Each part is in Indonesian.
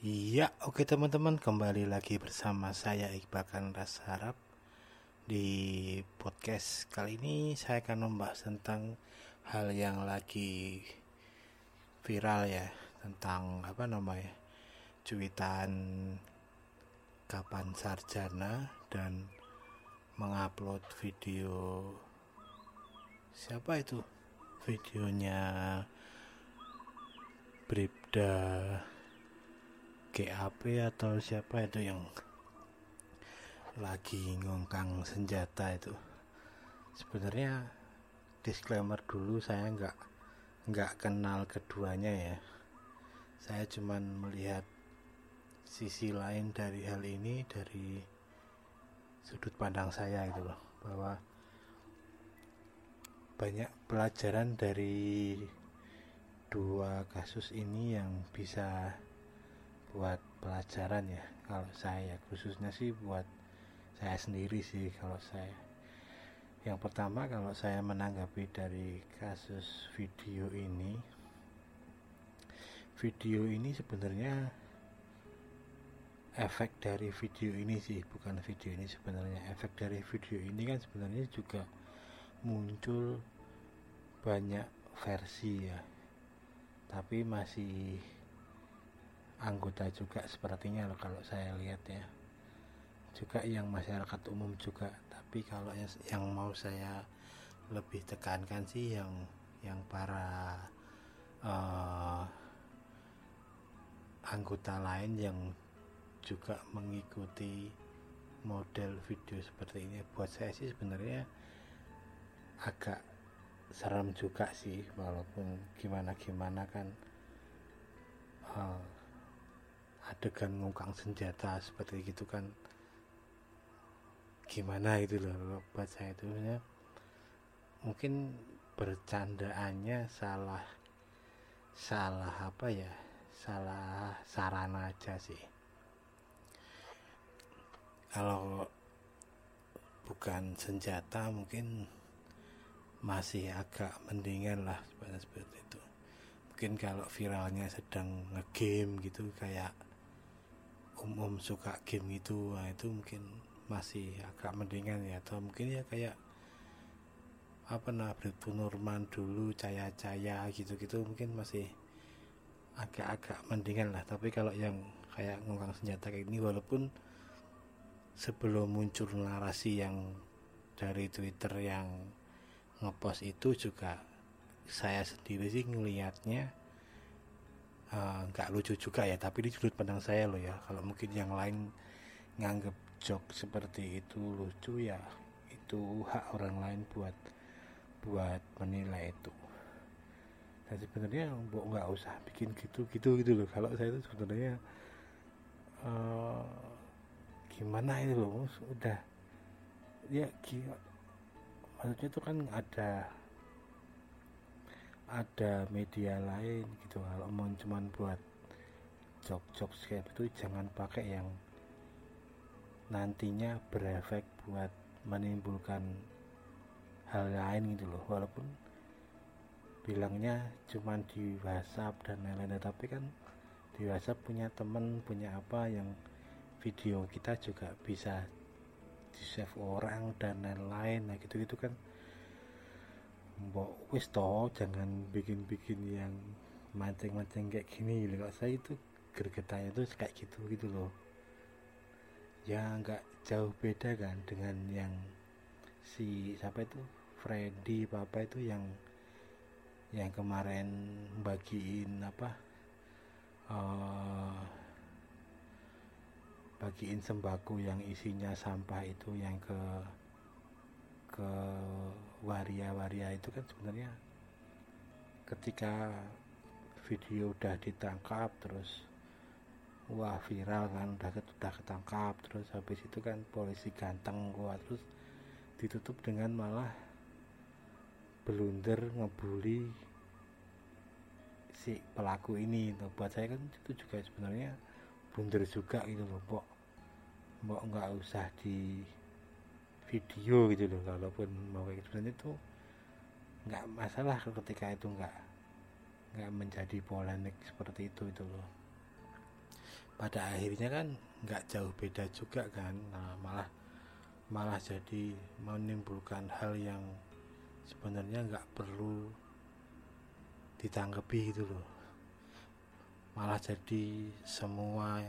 Iya, oke teman-teman, kembali lagi bersama saya Iqbal Kanras Harap. Di podcast kali ini saya akan membahas tentang hal yang lagi viral ya tentang apa namanya cuitan kapan sarjana dan mengupload video siapa itu? Videonya Bribda GAP atau siapa itu yang lagi ngongkang senjata itu. Sebenarnya disclaimer dulu saya nggak nggak kenal keduanya ya. Saya cuman melihat sisi lain dari hal ini dari sudut pandang saya gitu loh bahwa banyak pelajaran dari dua kasus ini yang bisa buat pelajaran ya. Kalau saya khususnya sih buat saya sendiri sih kalau saya. Yang pertama kalau saya menanggapi dari kasus video ini video ini sebenarnya efek dari video ini sih bukan video ini sebenarnya. Efek dari video ini kan sebenarnya juga muncul banyak versi ya. Tapi masih anggota juga sepertinya loh kalau saya lihat ya. Juga yang masyarakat umum juga tapi kalau yang mau saya lebih tekankan sih yang yang para uh, anggota lain yang juga mengikuti model video seperti ini. Buat saya sih sebenarnya agak serem juga sih walaupun gimana gimana kan uh, adegan ngungkang senjata seperti gitu kan gimana itu loh buat saya itu? Ya mungkin bercandaannya salah salah apa ya? Salah sarana aja sih. Kalau bukan senjata mungkin masih agak mendingan lah seperti itu. Mungkin kalau viralnya sedang ngegame gitu kayak umum suka game itu nah itu mungkin masih agak mendingan ya. Atau mungkin ya kayak apa nah Brito Norman dulu caya-caya gitu-gitu mungkin masih agak-agak mendingan lah. Tapi kalau yang kayak ngongkang senjata kayak ini walaupun sebelum muncul narasi yang dari Twitter yang ngepost itu juga saya sendiri sih ngelihatnya nggak uh, lucu juga ya tapi di sudut pandang saya loh ya. Kalau mungkin yang lain nganggep joke seperti itu lucu ya itu hak orang lain buat buat menilai itu. Dan sebenarnya mbok nggak usah bikin gitu gitu gitu loh. Kalau saya itu sebenarnya uh, gimana itu loh udah ya maksudnya itu kan ada ada media lain gitu. Kalau mau cuman buat job-job kayak itu jangan pakai yang nantinya berefek buat menimbulkan hal lain gitu loh. Walaupun bilangnya cuman di WhatsApp dan lain-lain tapi kan di WhatsApp punya temen punya apa yang video kita juga bisa di save orang dan lain-lain. Nah gitu-gitu kan mbok wis toh jangan bikin-bikin yang mancing-mancing kayak gini kalau saya itu gergetannya itu kayak gitu gitu loh. Ya nggak jauh beda kan dengan yang si siapa itu? Freddy papa itu yang yang kemarin bagiin apa? Uh, bagiin sembako yang isinya sampah itu yang ke ke waria-waria itu kan sebenarnya ketika video udah ditangkap terus wah viral kan udah udah ketangkap terus habis itu kan polisi ganteng gua terus ditutup dengan malah blunder ngebully si pelaku ini nah, buat saya kan itu juga sebenarnya blunder juga gitu loh mbok. Mbok nggak usah di video gitu loh kalaupun mau kayak gitu. Itu nggak masalah ketika itu nggak nggak menjadi polemik seperti itu itu loh. Pada akhirnya kan nggak jauh beda juga kan. Nah malah malah jadi menimbulkan hal yang sebenarnya nggak perlu ditanggapi gitu loh. Malah jadi semua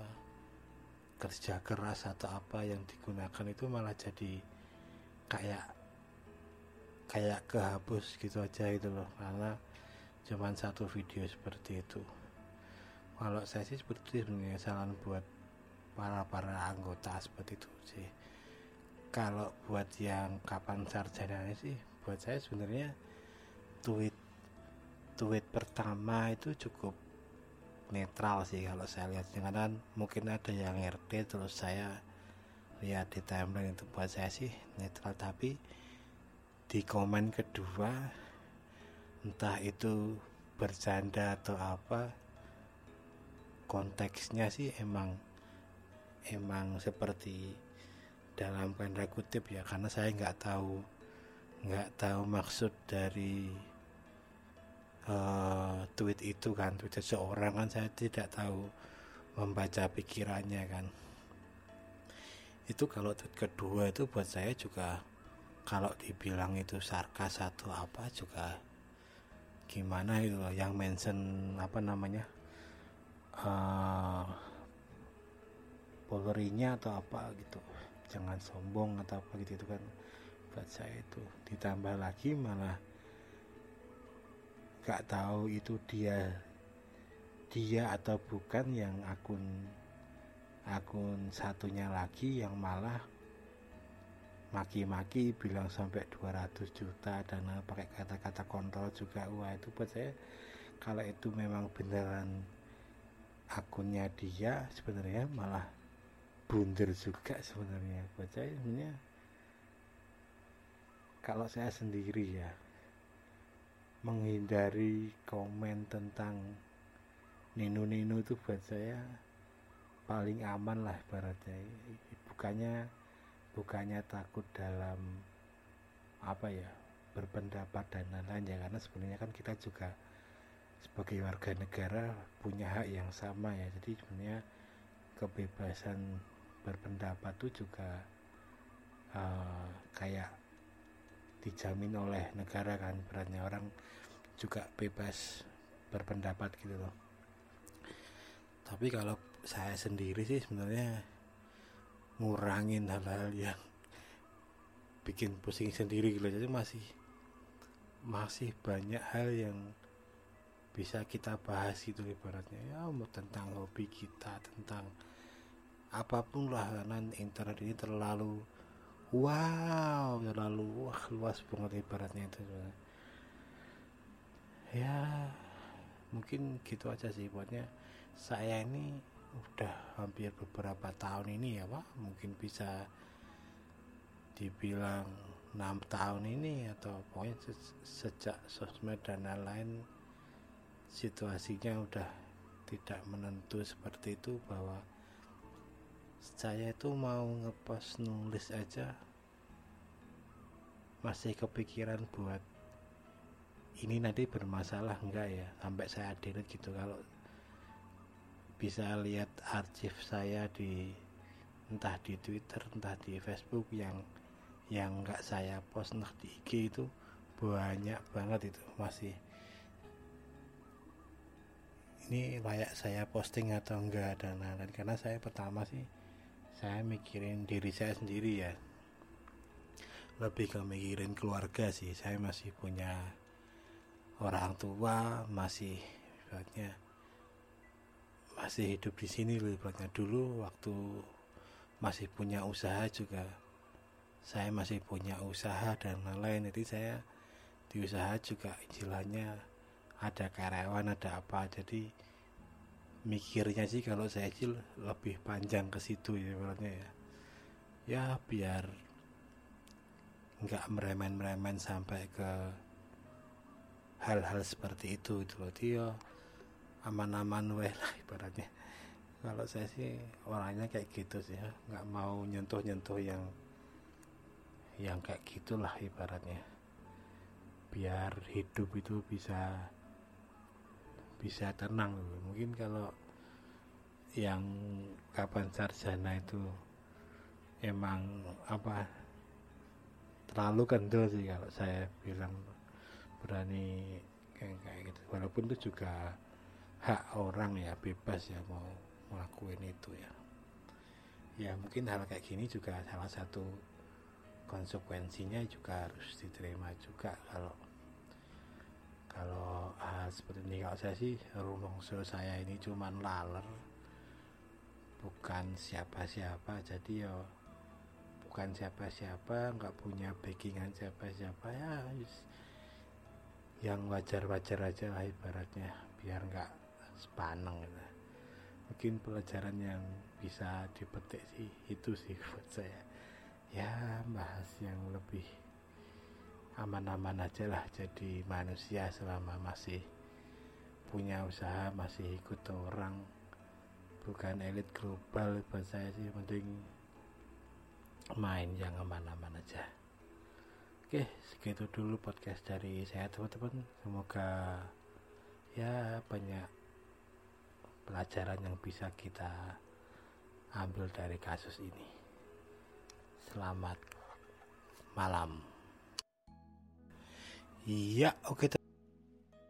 kerja keras atau apa yang digunakan itu malah jadi kayak kayak kehapus gitu aja itu loh. Karena cuman satu video seperti itu. Kalau saya sih seperti itu saran buat para para anggota seperti itu sih. Kalau buat yang kapan sarjana sih buat saya sebenarnya tweet tweet pertama itu cukup netral sih kalau saya lihat. Jangan mungkin ada yang RT terus saya lihat di timeline itu buat saya sih netral. Tapi di komen kedua entah itu bercanda atau apa konteksnya sih emang emang seperti dalam tanda kutip ya. Karena saya nggak tahu nggak tahu maksud dari uh, tweet itu kan. Tweet seseorang kan saya tidak tahu membaca pikirannya kan itu kalau kedua itu buat saya juga kalau dibilang itu sarkas atau apa juga gimana itu yang mention apa namanya uh, polrinya atau apa gitu. Jangan sombong atau apa gitu itu kan buat saya itu. Ditambah lagi malah gak tahu itu dia dia atau bukan yang akun akun satunya lagi yang malah maki-maki bilang sampai 200 juta dan pakai kata-kata kontrol juga. Wah itu buat saya kalau itu memang beneran akunnya dia sebenarnya malah blunder juga sebenarnya. Buat saya sebenarnya kalau saya sendiri ya menghindari komen tentang nino-nino itu buat saya paling aman lah ibaratnya. Bukannya bukannya takut dalam apa ya berpendapat dan lain-lain ya. Karena sebenarnya kan kita juga sebagai warga negara punya hak yang sama ya. Jadi sebenarnya kebebasan berpendapat itu juga uh, kayak dijamin oleh negara kan. Beratnya orang juga bebas berpendapat gitu loh. Tapi kalau saya sendiri sih sebenarnya ngurangin hal-hal yang bikin pusing sendiri gitu jadi masih masih banyak hal yang bisa kita bahas gitu ibaratnya. Ya tentang hobi kita tentang apa pun lah karena internet ini terlalu wow terlalu wah luas banget ibaratnya itu ya mungkin gitu aja sih buatnya. Saya ini udah hampir beberapa tahun ini ya pak. Mungkin bisa dibilang enam tahun ini atau pokoknya sejak sosmed dan lain-lain situasinya udah tidak menentu seperti itu bahwa saya itu mau ngepost nulis aja masih kepikiran buat ini nanti bermasalah enggak ya sampai saya delete gitu. Kalau bisa lihat arsip saya di entah di Twitter entah di Facebook yang yang enggak saya post nah di IG itu banyak banget itu masih. Ini layak saya posting atau enggak dan lain-lain karena saya pertama sih saya mikirin diri saya sendiri ya. Lebih ke mikirin keluarga sih saya masih punya orang tua masih ibaratnya masih hidup di sini loh ibaratnya dulu waktu masih punya usaha juga saya masih punya usaha dan lain-lain. Jadi saya di usaha juga istilahnya ada karyawan ada apa. Jadi mikirnya sih kalau saya sih lebih panjang ke situ ya berarti ya. Ya biar nggak meremen-meremen sampai ke hal-hal seperti itu itu loh. Dia aman-aman weh lah ibaratnya. Kalau saya sih orangnya kayak gitu sih ya. Nggak mau nyentuh-nyentuh yang yang kayak gitulah ibaratnya. Biar hidup itu bisa bisa tenang. Mungkin kalau yang kapan sarjana itu emang apa terlalu kendor sih kalau saya bilang berani kayak kayak gitu. Walaupun itu juga hak orang ya bebas ya mau melakukan itu ya. Ya mungkin hal kayak gini juga salah satu konsekuensinya juga harus diterima juga kalau kalau hal seperti ini. Kalau saya sih rumongso saya ini cuman laler bukan siapa-siapa. Jadi ya bukan siapa-siapa nggak punya backingan siapa-siapa. Ya yang wajar-wajar aja lah ibaratnya biar nggak sepaneng. Gitu. mungkin pelajaran yang bisa dipetik sih itu sih buat saya. Ya bahas yang lebih aman-aman aja lah jadi manusia selama masih punya usaha masih ikut orang. Bukan elit global buat saya sih penting main yang aman-aman aja. Oke segitu dulu podcast dari saya teman-teman. Semoga ya banyak pelajaran yang bisa kita ambil dari kasus ini Selamat malam. Iya, oke.